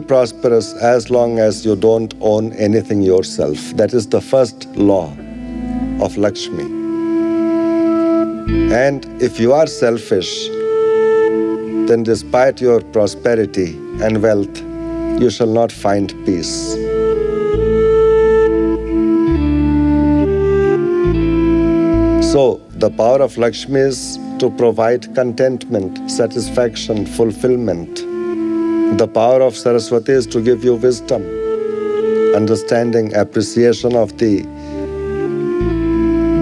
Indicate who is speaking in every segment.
Speaker 1: prosperous as long as you don't own anything yourself. That is the first law of Lakshmi. And if you are selfish, then despite your prosperity and wealth, you shall not find peace. So, the power of Lakshmi is to provide contentment, satisfaction, fulfillment. The power of Saraswati is to give you wisdom, understanding, appreciation of the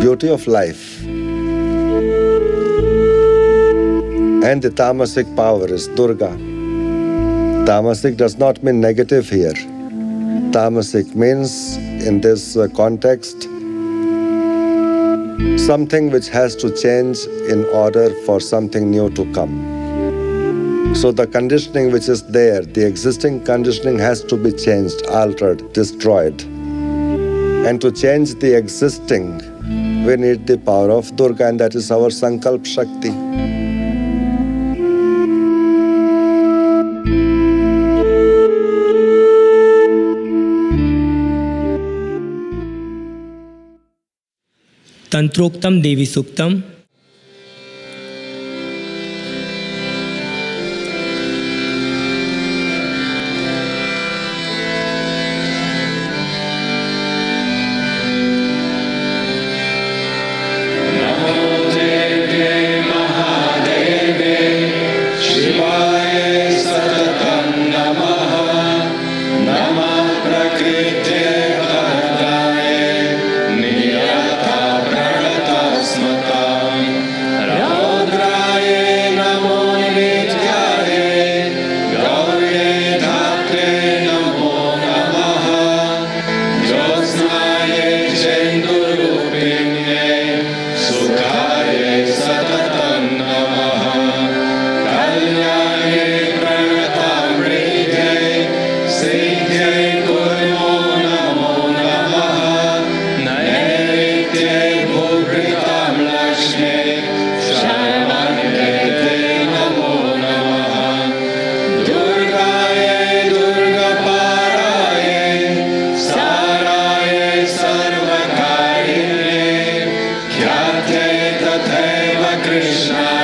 Speaker 1: beauty of life. And the tamasic power is Durga. Tamasic does not mean negative here. Tamasic means, in this uh, context, something which has to change in order for something new to come. So the conditioning which is there, the existing conditioning has to be changed, altered, destroyed. And to change the existing, we need the power of Durga, and that is our Sankalp Shakti.
Speaker 2: तंत्रोक्तम Devi सूक्तम
Speaker 3: Krishna.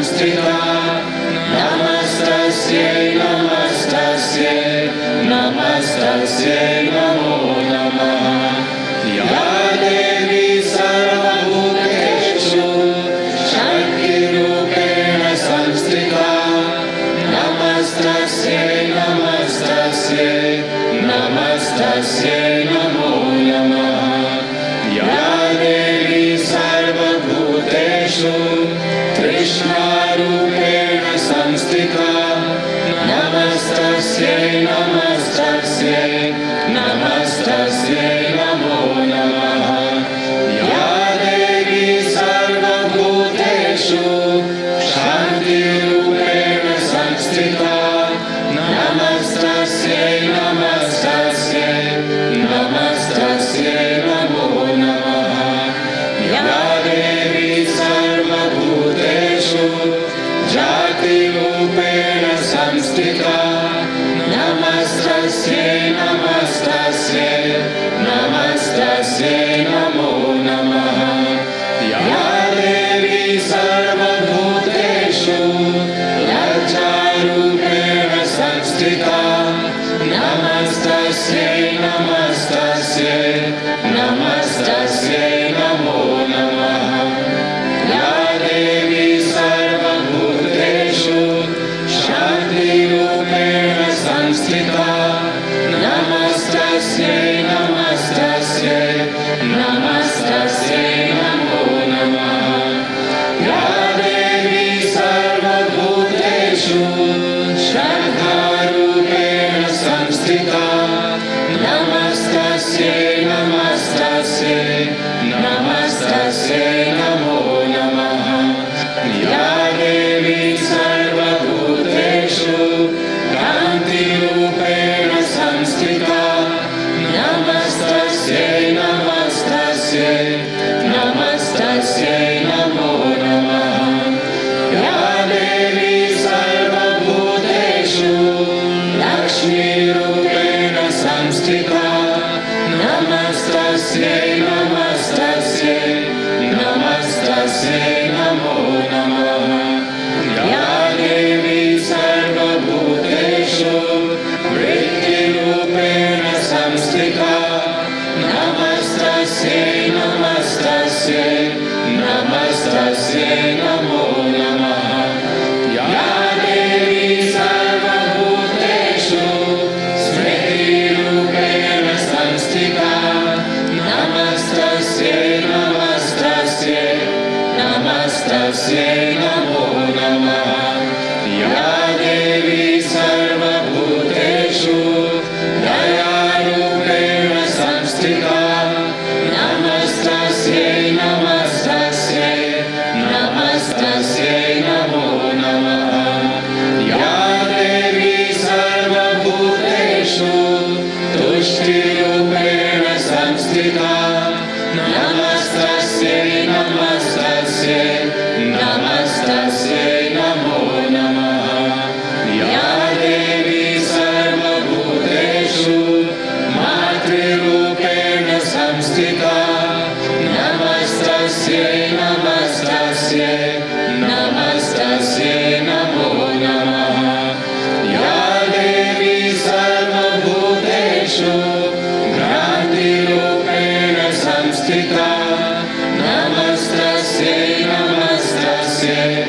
Speaker 3: िका नमस्तस्य नमस्तस्य नमस्य नमो नमः। या देवी सर्वभूतेषु शक्तिरूपेण संस्थिता। नमस्तस्य नमस्तस्य नमस्तस्य। still yeah.